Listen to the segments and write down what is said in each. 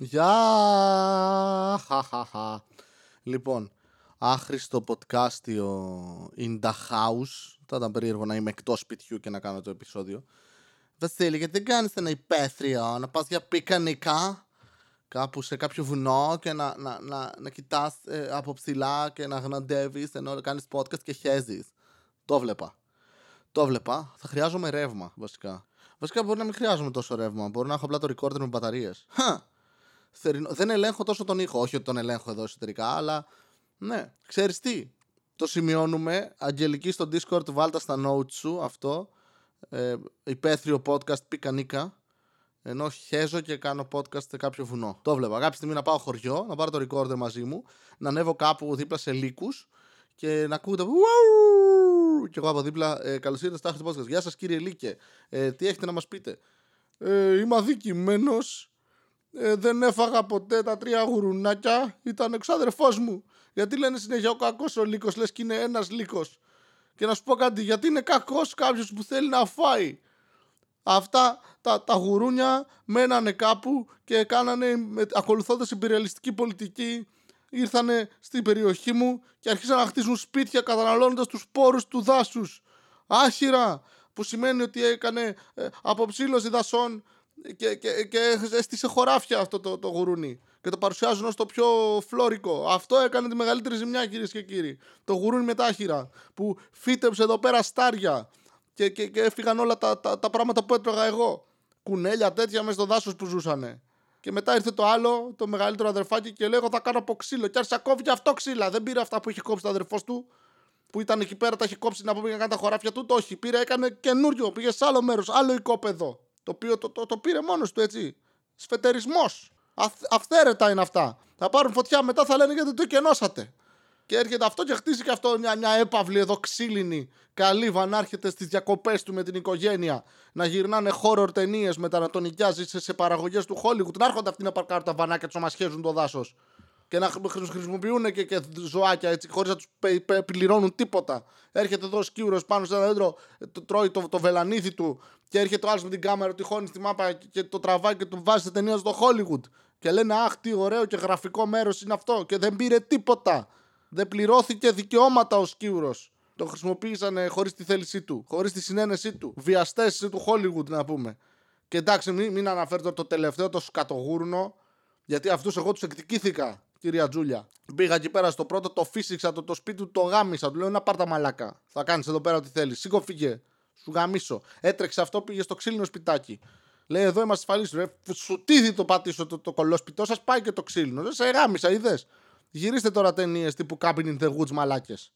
Γεια! Χαχαχα. Λοιπόν, άχρηστο podcastιο in the house. Θα ήταν περίεργο να είμαι εκτός σπιτιού και να κάνω το επεισόδιο. Βασίλη, γιατί δεν κάνεις ένα υπαίθριο να πας για πικανικά κάπου σε κάποιο βουνό και να, να, να, να κοιτάς ε, από ψηλά και να γναντεύεις ενώ κάνεις podcast και χέζεις. Το βλέπα. Το βλέπα. Θα χρειάζομαι ρεύμα βασικά. Βασικά μπορεί να μην χρειάζομαι τόσο ρεύμα. Μπορεί να έχω απλά το recorder με μπαταρίες. Δεν ελέγχω τόσο τον ήχο. Όχι ότι τον ελέγχω εδώ εσωτερικά, αλλά ναι. Ξέρεις τι. Το σημειώνουμε. Αγγελική στο Discord, βάλτα στα notes σου αυτό. Ε, υπαίθριο podcast πικανίκα. Ενώ χέζω και κάνω podcast σε κάποιο βουνό. Το βλέπα. Κάποια στιγμή να πάω χωριό, να πάρω το recorder μαζί μου, να ανέβω κάπου δίπλα σε λύκους και να ακούγεται. Και εγώ από δίπλα, ε, καλώς ήρθατε στα podcast. Γεια σας κύριε Λίκε. Ε, τι έχετε να μας πείτε; Ε, είμαι αδικημένος. Ε, δεν έφαγα ποτέ τα τρία γουρουνάκια. Ήταν εξάδερφός μου. Γιατί λένε συνέχεια ο κακός ο λύκος, λες και είναι ένας λύκος. Και να σου πω κάτι, γιατί είναι κακός κάποιος που θέλει να φάει. Αυτά τα, τα γουρούνια μένανε κάπου και κάνανε, ακολουθώντας υπηρεαλιστική πολιτική, ήρθανε στην περιοχή μου και αρχίσαν να χτίζουν σπίτια καταναλώνοντας τους σπόρους του δάσους. Άχυρα, που σημαίνει ότι έκανε ε, αποψήλωση δασών και, και, και έστησε χωράφια αυτό το, το γουρούνι. Και το παρουσιάζουν ως το πιο φλόρικο. Αυτό έκανε τη μεγαλύτερη ζημιά κυρίες και κύριοι. Το γουρούνι με τάχυρα που φύτεψε εδώ πέρα στάρια και, και, και έφυγαν όλα τα, τα, τα πράγματα που έτρωγα εγώ. Κουνέλια τέτοια μέσα στο δάσος που ζούσανε. Και μετά ήρθε το άλλο, το μεγαλύτερο αδερφάκι, και λέγω θα κάνω από ξύλο. Και άρχισε να κόβει και αυτό ξύλα. Δεν πήρε αυτά που είχε κόψει το αδερφός του, που ήταν εκεί πέρα, τα είχε κόψει να πούμε να κάνει τα χωράφια του. Το όχι. Πήρε, έκανε καινούριο. Πήγε σε άλλο μέρος, άλλο οικόπεδο. Το οποίο το, το, το πήρε μόνος του έτσι. Σφετερισμός. Αυθαίρετα είναι αυτά. Θα πάρουν φωτιά μετά, θα λένε γιατί το κενώσατε. Και έρχεται αυτό και χτίζει και αυτό μια, μια έπαυλη εδώ ξύλινη. Καλύβα να έρχεται στις διακοπές του με την οικογένεια. Να γυρνάνε horror ταινίες μετά να τον νοικιάζει σε, σε παραγωγές του Hollywood. Να έρχονται αυτοί να παρκάρουν τα βανάκια τους να σχέζουν το δάσος. Και να χρησιμοποιούν και, και ζωάκια έτσι χωρίς να τους πληρώνουν τίποτα. Έρχεται εδώ ο σκύουρο πάνω σε ένα δέντρο, το, τρώει το, το βελανίδι του και έρχεται ο άλλος με την κάμερα, τυχώνει στη μάπα και το τραβάει και του βάζει σε ταινία στο Hollywood. Και λένε Αχ, τι ωραίο και γραφικό μέρος είναι αυτό. Και δεν πήρε τίποτα. Δεν πληρώθηκε δικαιώματα ο Σκύουρο. Το χρησιμοποίησαν χωρίς τη θέλησή του, χωρίς τη συνένεσή του. Βιαστές του Hollywood, να πούμε. Και εντάξει, μην, μην αναφέρω το τελευταίο, το σκατογούρνο, γιατί αυτούς εγώ τους εκδικήθηκα, κυρία Τζούλια. Πήγα εκεί πέρα στο πρώτο, το φύσηξα, το, το σπίτι του το γάμισα. Του λέω να πάρτα μαλάκα. Θα κάνεις εδώ πέρα ό,τι θέλεις. Σήκω φύγε. Σου γαμίσω. Έτρεξε αυτό, πήγε στο ξύλινο σπιτάκι. Λέει εδώ είμαστε ασφαλείς. Σου τίδι το πατήσω το, το κολόσπιτό σας, πάει και το ξύλινο. Σε γάμισα, είδες. Γυρίστε τώρα ταινίες τύπου Cabin in the Woods μαλάκες.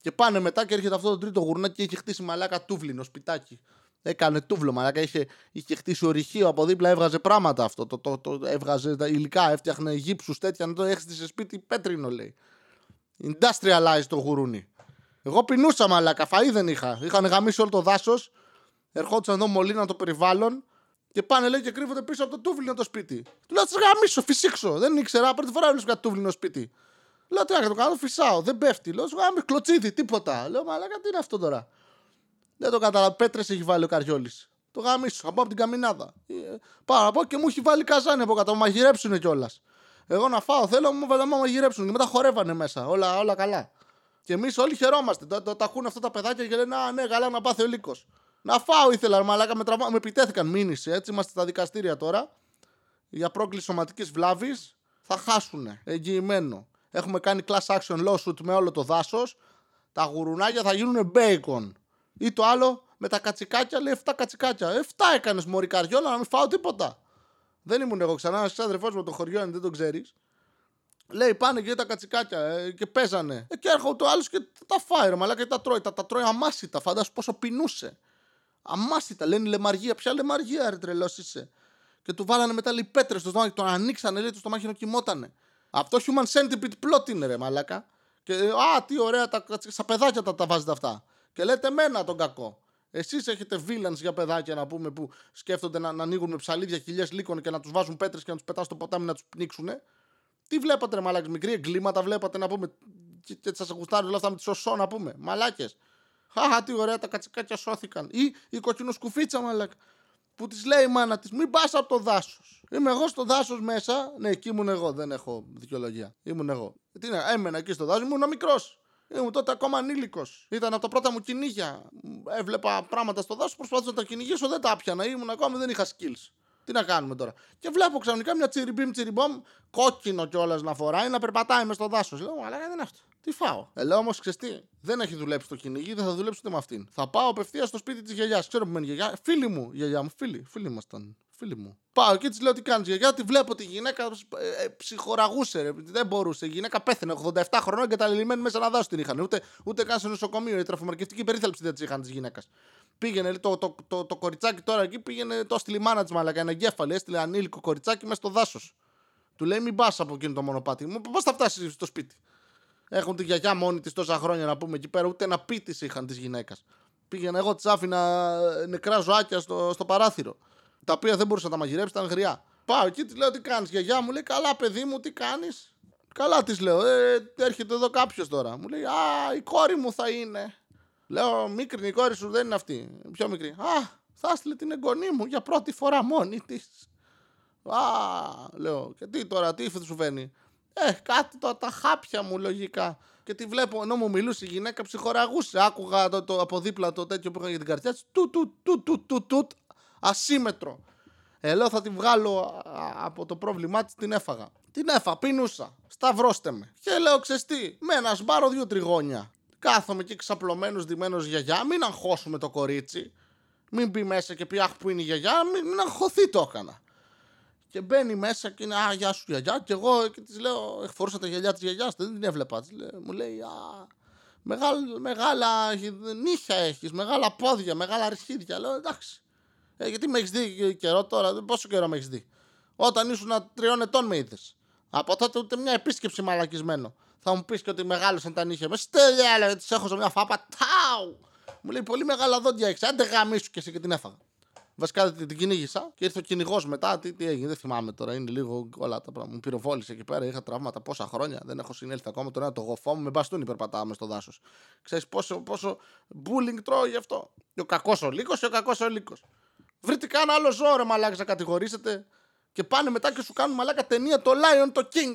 Και πάνε μετά και έρχεται αυτό το τρίτο γουρνάκι και έχει χτίσει μαλάκα τούβλινο σπιτάκι. Έκανε τούβλο μαλάκα. Είχε, είχε χτίσει ορυχείο από δίπλα, έβγαζε πράγματα αυτό. Το, το, το, έβγαζε τα υλικά, έφτιαχνε γύψους τέτοια. Να το έχεις σε σπίτι πέτρινο λέει. Industrialized το γουρούνι. Εγώ πεινούσα μαλάκα, φαΐ δεν είχα. Είχαν γαμίσει όλο το δάσος. Ερχόντουσαν εδώ μολύνα το περιβάλλον. Και πάνε λέει και κρύβονται πίσω από το τούβλινο το σπίτι. Του λέω: γαμίσω, φυσήξω. Δεν ήξερα, πρώτη φορά βρίσκω τούβλινο σπίτι. Λέω: Τι να το κάνω, φυσάω, δεν πέφτει. Λέω: Γάμι, κλωτσίδι, τίποτα. Λέω: Μαλάκα, τι είναι αυτό τώρα; Δεν το κατάλαβα. Πέτρες έχει βάλει ο Καριόλης. Το γαμίσω, από, από την καμινάδα. Ε, πάω από και μου έχει βάλει καζάνι από κάτω. Μου μαγειρέψουν κιόλας. Εγώ να φάω, θέλω μου βάλε να μαγειρέψουν. Και μετά χορεύανε μέσα. Όλα, όλα καλά. Και εμείς όλοι χαιρόμαστε. Τα, τα, τα ακούν αυτά τα παιδάκια και λένε Α, ναι, καλά να πάθει ο λύκος. Να φάω ήθελα, μαλάκα, με, τραβά... με επιτέθηκαν μήνυση. Έτσι είμαστε στα δικαστήρια τώρα. Για πρόκληση σωματικής βλάβης θα χάσουνε. Εγγυημένο. Έχουμε κάνει class action lawsuit με όλο το δάσος. Τα γουρουνάκια θα γίνουν bacon. Ή το άλλο με τα κατσικάκια λέει 7 κατσικάκια. 7 έκανες μωρή καριόλα να μην φάω τίποτα. Δεν ήμουν εγώ ξανά, ένα αδερφός με το χωριό, αν δεν το ξέρεις. Λέει πάνε και τα κατσικάκια ε, και παίζανε. Ε, και έρχομαι το άλλος και τα φάει ρε μαλάκα και τα τρώει. Τα, τα τρώει αμάσιτα. Φαντάσου πόσο πεινούσε. Αμάσιτα, λένε λεμαργία. Ποια λεμαργία, ρε τρελός είσαι. Και του βάλανε μετά λέει πέτρες στο στομάχι, τον ανοίξανε, λέει το στομάχι να κοιμότανε. Αυτό human centipede plot είναι, ρε μαλάκα. Και α, τι ωραία, τα, στα παιδάκια τα, τα βάζετε αυτά. Και λέτε μένα τον κακό. Εσείς έχετε villains για παιδάκια να πούμε που σκέφτονται να, να ανοίγουν με ψαλίδια χιλιές λύκων και να τους βάζουν πέτρες και να τους πετάς στο ποτάμι να τους πνίξουν. Τι βλέπατε, ρε μαλάκες, μικρή εγκλήματα βλέπατε να πούμε. Και, και σας γουστάρει όλα αυτά με τη σωσό να πούμε. Μαλάκες. Χαχα, τι ωραία, τα κατσικάκια σώθηκαν. Ή η κοκκινοσκουφίτσα, μαλάκα. που της λέει η μάνα της: Μην πας από το δάσος. Είμαι εγώ στο δάσος μέσα. Ναι, εκεί ήμουν εγώ, δεν έχω δικαιολογία. Ήμουν εγώ. Τι είναι, έμενα εκεί στο δάσος, ήμουν μικρός. Ήμουν τότε ακόμα ανήλικος. Ήταν από τα πρώτα μου κυνήγια. Έβλεπα πράγματα στο δάσος, προσπαθούσα να τα κυνηγήσω, δεν τα πιανα. Ήμουν ακόμα, δεν είχα skills. Τι να κάνουμε τώρα; Και βλέπω ξαφνικά μια τσιριμπίμ τσιριμπόμ, κόκκινο κιόλας να φοράει, να περπατάει μες στο δάσος. Λέω, αλλά δεν είναι αυτό. Τι φάω; Ε, λέω όμως, ξεστή, δεν έχει δουλέψει το κυνηγή, δεν θα δουλέψει ούτε με αυτήν. Θα πάω απευθείας στο σπίτι της γιαγιάς. Ξέρω που μένει γιαγιά. Φίλη μου, γιαγιά μου, φίλη, φίλη ήμασταν. Φίλη μου. Πάω και της λέω τι κάνεις γιαγιά, τη βλέπω τη γυναίκα ε, ε, ψυχοραγούσε. Ρε. Δεν μπορούσε. Η γυναίκα πέθανε 87 χρονών και τα λελειμμένη μέσα να δάσο την είχαν. Ούτε, ούτε καν σε νοσοκομείο. Η τραφομαρκευτική περίθαλψη δεν της είχαν της γυναίκας. Πήγαινε το, το, το, το, κοριτσάκι τώρα εκεί, πήγαινε το στη μάνα της μαλακά. Ένα εγκέφαλο, έστειλε ανήλικο κοριτσάκι μέσα στο δάσος. Του λέει μην πας από εκείνο το μονοπάτι. Μου πώς θα φτάσεις στο σπίτι; Έχουν τη γιαγιά μόνη της τόσα χρόνια να πούμε εκεί πέρα, ούτε ένα πίτη είχαν της γυναίκας. Πήγαινα εγώ της άφηνα νεκρά ζωάκια στο, στο παράθυρο. Τα οποία δεν μπορούσα να τα μαγειρέψει, ήταν γριά. Πάω εκεί, της λέω τι κάνεις. Γιαγιά μου; Λέει, Καλά, παιδί μου, τι κάνεις; Καλά, της λέω, ε, έρχεται εδώ κάποιος τώρα. Μου λέει, Α, η κόρη μου θα είναι. Λέω, μικρή η κόρη σου δεν είναι αυτή. Πιο μικρή. Α, θα έστειλε την εγγονή μου για πρώτη φορά μόνη της. Α, λέω, και τι τώρα, τι σου φαίνει; Ε, κάτι το, τα χάπια μου λογικά. Και τη βλέπω, ενώ μου μιλούσε η γυναίκα, ψυχοραγούσε. Άκουγα το, το, από δίπλα το τέτοιο που είχα για την καρδιά της. Του, του, του, του, του, του, ασύμετρο. Ε, λέω θα τη βγάλω από το πρόβλημά της, την έφαγα. Την έφα, πίνουσα. Σταυρώστε με. Και λέω, ξεστή, με ένα σπάρο δύο τριγώνια. Κάθομαι εκεί ξαπλωμένος, δημένο γιαγιά. Μην αγχώσουμε το κορίτσι. Μην μπει μέσα και πει Αχ, που είναι η γιαγιά. Μην, μην αγχωθεί το έκανα. Και μπαίνει μέσα και είναι Α, γεια σου γιαγιά. Και εγώ και της λέω, φορούσα τα γυαλιά της γιαγιάς. Δεν την έβλεπα. Της λέω, μου λέει Α, μεγάλα, μεγάλα νύχια έχεις, μεγάλα πόδια, μεγάλα αρχίδια. Λέω εντάξει. Ε, γιατί με έχεις δει καιρό τώρα, πόσο καιρό με έχεις δει. Όταν ήσουν τριών ετών με είδες. Από τότε ούτε μια επίσκεψη μαλακισμένο. Θα μου πεις και ότι μεγάλωσαν τα νύχια με. Στέλια, έλεγα, τη έχω σε μια φάπα. Τάου! Μου λέει πολύ μεγάλα δόντια έχεις. Άντε γαμίσου και εσύ και την έφαγα. Βασικά την, την κυνήγησα και ήρθε ο κυνηγός μετά. Τι, τι έγινε, δεν θυμάμαι τώρα. Είναι λίγο όλα τα πράγματα. Μου πυροβόλησε εκεί πέρα. Είχα τραύματα πόσα χρόνια. Δεν έχω συνέλθει ακόμα. Τώρα το γοφό μου με μπαστούνι περπατάμε στο δάσος. Ξέρεις πόσο, πόσο bullying τρώω γι' αυτό. Ο κακός ο λύκος και ο κακός ο λύκος. Βρείτε καν άλλο ζώο ρε μαλάκα να κατηγορήσετε. Και πάνε μετά και σου κάνουν μαλάκα ταινία το Lion το King.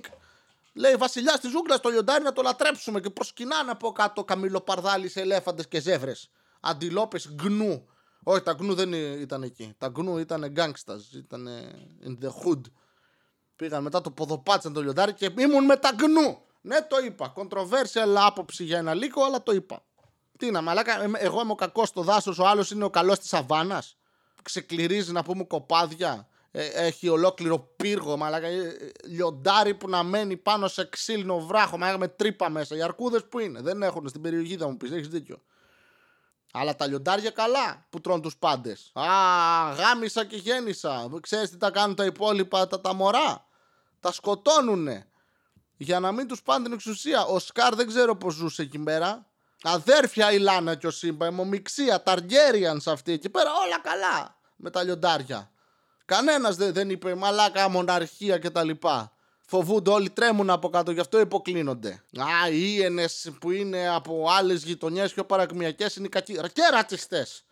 Λέει βασιλιάς της ζούγκλας στο λιοντάρι να το λατρέψουμε και προσκυνάνε από κάτω καμιλοπαρδάλοι ελέφαντες και ζεύρε. Αντιλόπες γκνού. Όχι, τα γκνού δεν ήταν εκεί. Τα γκνού ήταν gangsters. Ήταν in the hood. Πήγαν μετά το ποδοπάτσαν το λιοντάρι και ήμουν με τα γκνού. Ναι, το είπα. Controversial άποψη για ένα λύκο, αλλά το είπα. Τι να, μαλάκα, εγώ είμαι ο κακός στο δάσος, ο άλλος είναι ο καλός της σαβάνας ξεκληρίζει να πούμε κοπάδια. Ε, έχει ολόκληρο πύργο, μαλάκα, ε, λιοντάρι που να μένει πάνω σε ξύλινο βράχο, μαλάκα με τρύπα μέσα. Οι αρκούδες που είναι, δεν έχουν στην περιοχή θα μου πεις, έχεις δίκιο. Αλλά τα λιοντάρια καλά που τρώνε τους πάντες. Α, γάμισα και γέννησα. Ξέρεις τι τα κάνουν τα υπόλοιπα τα, τα μωρά; Τα σκοτώνουνε. Για να μην τους πάνε την εξουσία. Ο Σκάρ δεν ξέρω πώς ζούσε εκεί πέρα. Αδέρφια η Λάνα και ο Σύμπα, αιμομηξία, Ταργέριαν αυτή εκεί πέρα, όλα καλά με τα λιοντάρια. Κανένας δεν, δεν είπε μαλάκα, μοναρχία κτλ. Φοβούνται όλοι, τρέμουν από κάτω, γι' αυτό υποκλίνονται. Α, οι ίενε που είναι από άλλες γειτονιές πιο παρακμιακές είναι οι κακοί. Και ρατσιστές.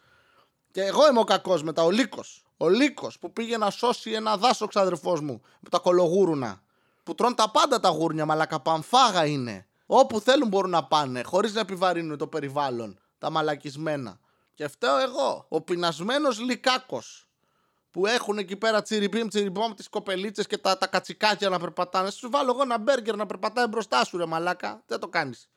Και εγώ είμαι ο κακός μετά, ο Λύκος. Ο Λύκος που πήγε να σώσει ένα δάσο ξαδερφός μου με τα κολογούρουνα. Που τρώνε τα πάντα τα γούρνια, μαλάκα παμφάγα είναι. Όπου θέλουν μπορούν να πάνε, χωρίς να επιβαρύνουν το περιβάλλον. Τα μαλακισμένα. Και φταίω εγώ, ο πεινασμένος λικάκο. Που έχουν εκεί πέρα τσιριμπίμ, τσιριμπόμ τις κοπελίτσες και τα, τα κατσικάκια να περπατάνε. Σου βάλω εγώ ένα μπέργκερ να περπατάει μπροστά σου, ρε μαλάκα. Δεν το κάνεις.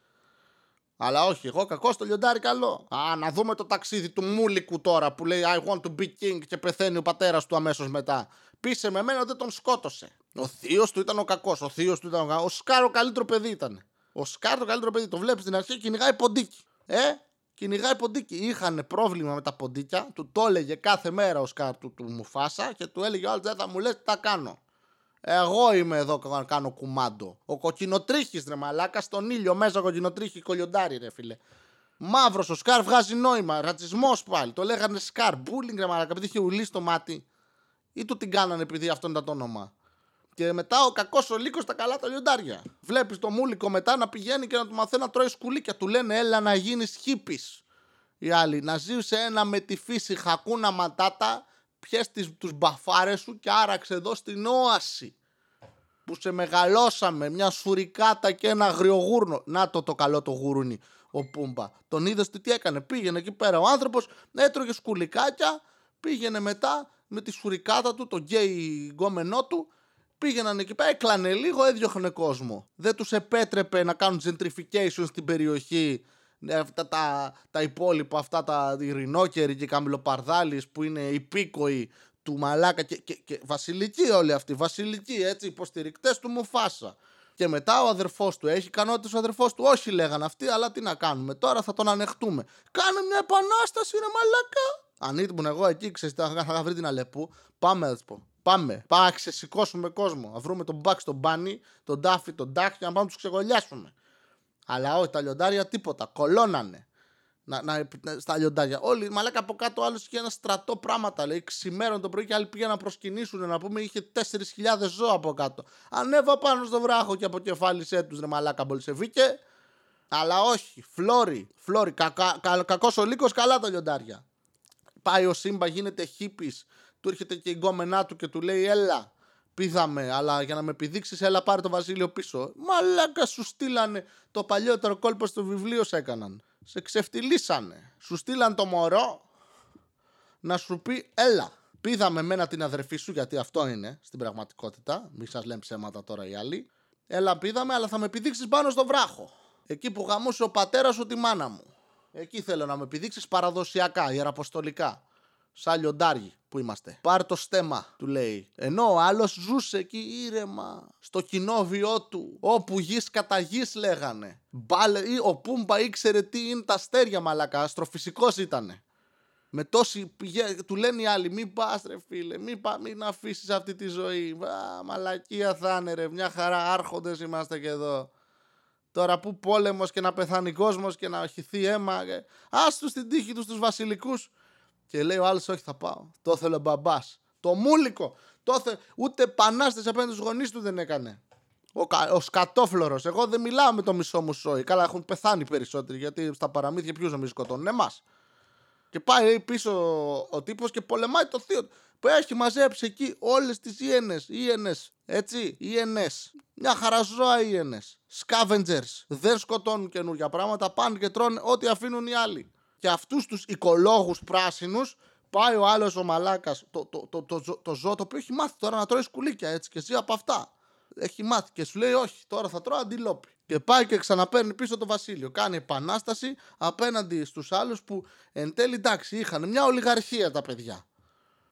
Αλλά όχι, εγώ κακός στο λιοντάρι καλό. Α, να δούμε το ταξίδι του Μούλικου τώρα που λέει I want to be king και πεθαίνει ο πατέρας του αμέσως μετά. Πείσε με μένα δεν τον σκότωσε. Ο θείος του ήταν ο κακός. Ο θείος του ήταν ο κακός. Ο Σκάρ το καλύτερο παιδί ήταν. Ο Σκάρ το καλύτερο παιδί. Το βλέπεις στην αρχή κυνηγάει ποντίκι. Ε, κυνηγάει ποντίκι. Είχαν πρόβλημα με τα ποντίκια. Του το έλεγε κάθε μέρα ο Σκάρ του, του Μουφάσα και του έλεγε: Άλλος δεν θα μου λες τι θα κάνω. Εγώ είμαι εδώ να κάνω κουμάντο. Ο κοκκινοτρίχη ρε μαλάκα στον ήλιο μέσα κοκκινοτρίχη κωλολιοντάρι ρε φίλε. Μαύρος ο Σκάρ βγάζει νόημα. Ρατσισμός πάλι. Το λέγανε Σκάρ. Μπούλινγκ ρε μαλάκα επειδή είχε ουλή στο μάτι. Ή του την κάνανε επειδή αυτό ήταν το όνομα. Και μετά ο κακός ο λύκος τα καλά τα λιοντάρια. Βλέπεις το μούλικο μετά να πηγαίνει και να του μαθαίνει να τρώει σκουλίκια. Του λένε έλα να γίνεις χύπη. Οι άλλοι να ζεις σε ένα με τη φύση χακούνα ματάτα πιες τις, τους μπαφάρες σου και άραξε εδώ στην όαση που σε μεγαλώσαμε, μια σουρικάτα και ένα αγριογούρνο. Να το το καλό το γουρούνι, ο Πούμπα. Τον είδες τι έκανε. Πήγαινε εκεί πέρα ο άνθρωπος, έτρωγε σκουλικάκια, πήγαινε μετά με τη σουρικάτα του, τον γκέι γκόμενό του, πήγαιναν εκεί πέρα, έκλανε λίγο, έδιωχνε κόσμο. Δεν τους επέτρεπε να κάνουν gentrification στην περιοχή. Ναι, αυτά τα, τα υπόλοιπα, αυτά τα ειρηνόκεροι και καμιλοπαρδάλεις που είναι υπήκοοι του Μαλάκα και, και, και βασιλικοί όλοι αυτοί, βασιλικοί έτσι, υποστηρικτές του Μουφάσα. Και μετά ο αδερφός του έχει ικανότητες ο αδερφός του. Όχι, λέγανε αυτοί, αλλά τι να κάνουμε. Τώρα θα τον ανεχτούμε. Κάνε μια επανάσταση, ρε μαλάκα. Αν ήμουν εγώ εκεί, ξέρεις, θα, θα βρει την Αλεπού. Πάμε, θα πω. Πάμε. Πάμε να ξεσηκώσουμε κόσμο. Να βρούμε τον Μπακ στον Μπάνι, τον Ντάφι, τον Ντάκ και να πάμε να τους ξεγολιάσουμε. Αλλά όχι, τα λιοντάρια τίποτα. Κολώνανε να, να, στα λιοντάρια. Όλοι, μαλάκα από κάτω, άλλος είχε ένα στρατό πράγματα. Λέει, ξημέρων το πρωί και άλλοι πήγαν να προσκυνήσουν. Να πούμε, είχε 4.000 ζώα από κάτω. Ανέβα πάνω στο βράχο και αποκεφάλισέ τους, ρε μαλάκα, μπολσεβίκε. Αλλά όχι, φλόρι, φλόρι. Κα, κα, κα, Κακός ο λύκος, καλά τα λιοντάρια. Πάει ο Σύμπα, γίνεται χύπη. Του έρχεται και η γκόμενά του και του λέει, Έλα, πήδαμε, αλλά για να με επιδείξει, έλα πάρε το Βασίλειο πίσω. Μαλάκα σου στείλανε το παλιότερο κόλπο στο βιβλίο, σε έκαναν σε ξεφτυλίσανε. Σου στείλαν το μωρό να σου πει έλα. Πήδαμε μένα την αδερφή σου γιατί αυτό είναι στην πραγματικότητα. Μη σας λέμε ψέματα τώρα οι άλλοι. Έλα πήδαμε αλλά θα με επιδείξει πάνω στο βράχο. Εκεί που γαμούσε ο πατέρας σου τη μάνα μου. Εκεί θέλω να με επιδείξει παραδοσιακά, ιεραποστολικά. Σαν λιοντάρι που είμαστε; Πάρ το στέμα, του λέει. Ενώ ο άλλος ζούσε εκεί ήρεμα, στο κοινόβιό του, όπου γης κατά γη λέγανε. Μπάλε, ο Πούμπα ήξερε τι είναι τα αστέρια, μαλακά. Αστροφυσικός ήτανε. Με τόση πηγέ, του λένε οι άλλοι, μην πας ρε φίλε, μην, πά, μην αφήσεις αυτή τη ζωή. Α, μαλακία θα είναι ρε, μια χαρά, άρχοντες είμαστε και εδώ. Τώρα που πόλεμος και να πεθάνει κόσμος και να χυθεί αίμα. Άστου στην τύχη τους τους βασιλικούς. Και λέει ο άλλος, Όχι, θα πάω. Το ήθελε ο μπαμπάς. Το μούλικο. Το θε... Ούτε πανάστες απέναντι στους γονείς του δεν έκανε. Ο, ο σκατόφλωρος. Εγώ δεν μιλάω με το μισό μου σόι. Καλά, έχουν πεθάνει περισσότεροι γιατί στα παραμύθια ποιους νομίζει σκοτώνουν. Εμάς. Και πάει πίσω ο, ο τύπος και πολεμάει το θείο του. Που έχει μαζέψει εκεί όλες τις ιένες. Ιένες. Έτσι. Ιένες. Μια χαραζόα ιένες. Scavengers. Δεν σκοτώνουν καινούργια πράγματα. Πάνε και τρώνε ό,τι αφήνουν οι άλλοι και αυτούς τους οικολόγους πράσινους πάει ο άλλος ο μαλάκας το, το, το, το, το, ζώο το οποίο έχει μάθει τώρα να τρώει σκουλίκια έτσι και ζει από αυτά. Έχει μάθει και σου λέει όχι τώρα θα τρώω αντιλόπι. Και πάει και ξαναπαίρνει πίσω το βασίλειο. Κάνει επανάσταση απέναντι στους άλλους που εν τέλει εντάξει είχαν μια ολιγαρχία τα παιδιά.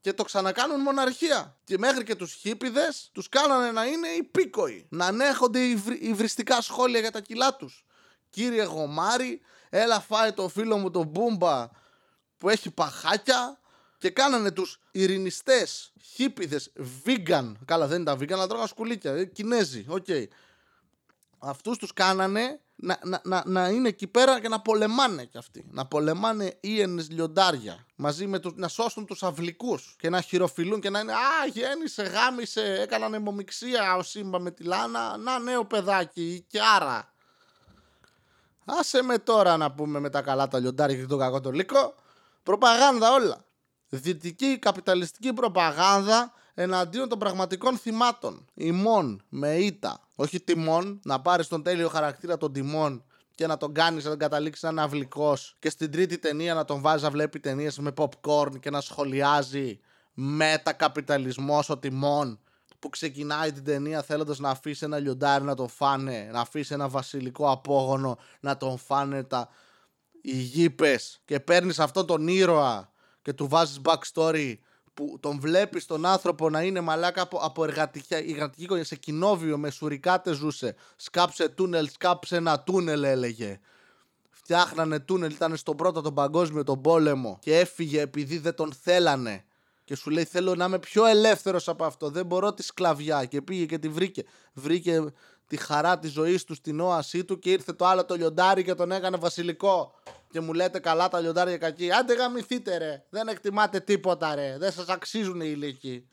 Και το ξανακάνουν μοναρχία. Και μέχρι και τους χίπιδες τους κάνανε να είναι υπήκοοι. Να ανέχονται υβριστικά σχόλια για τα κιλά τους. Κύριε Γομάρη, έλα φάει το φίλο μου τον Μπούμπα που έχει παχάκια και κάνανε τους ειρηνιστές, χίπιδες, vegan, καλά δεν είναι τα vegan, αλλά τρώγαν σκουλίκια, ε, Κινέζοι, οκ. Okay. Αυτούς τους κάνανε να, να, να, να, είναι εκεί πέρα και να πολεμάνε κι αυτοί. Να πολεμάνε ύαινες λιοντάρια μαζί με τους, να σώσουν τους αυλικούς και να χειροφιλούν και να είναι «Α, γέννησε, γάμισε, έκαναν αιμομιξία ο Σίμπα με τη Νάλα, να νέο παιδάκι και άρα». Άσε με τώρα να πούμε με τα καλά τα λιοντάρια και το κακό το λύκο. Προπαγάνδα όλα. Δυτική καπιταλιστική προπαγάνδα εναντίον των πραγματικών θυμάτων. Ημών με ήττα. Όχι τιμών, να πάρεις τον τέλειο χαρακτήρα των τιμών και να τον κάνεις να τον καταλήξεις να είναι αυλικός. Και στην τρίτη ταινία να τον βάζεις να βλέπει ταινίες με popcorn και να σχολιάζει μετακαπιταλισμό ο τιμών που ξεκινάει την ταινία θέλοντας να αφήσει ένα λιοντάρι να τον φάνε, να αφήσει ένα βασιλικό απόγονο να τον φάνε τα οι γήπες και παίρνεις αυτόν τον ήρωα και του βάζεις backstory που τον βλέπεις τον άνθρωπο να είναι μαλάκα από, από εργατική, εργατική σε κοινόβιο με σουρικάτε ζούσε. Σκάψε τούνελ, σκάψε ένα τούνελ έλεγε. Φτιάχνανε τούνελ, ήταν στον πρώτο τον παγκόσμιο τον πόλεμο και έφυγε επειδή δεν τον θέλανε και σου λέει θέλω να είμαι πιο ελεύθερος από αυτό, δεν μπορώ τη σκλαβιά και πήγε και τη βρήκε. Βρήκε τη χαρά της ζωής του στην όασή του και ήρθε το άλλο το λιοντάρι και τον έκανε βασιλικό. Και μου λέτε καλά τα λιοντάρια κακή. Άντε γαμηθείτε ρε, δεν εκτιμάτε τίποτα ρε, δεν σας αξίζουν οι ηλικοί.